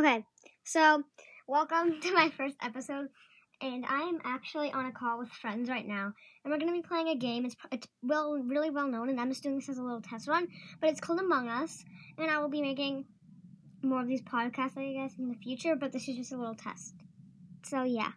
Okay, so welcome to my first episode, and I am actually on a call with friends right now, and we're going to be playing a game. It's it's well really well known, and I'm just doing this as a little test run, but it's called Among Us, and I will be making more of these podcasts, I guess, in the future. But this is just a little test. So yeah.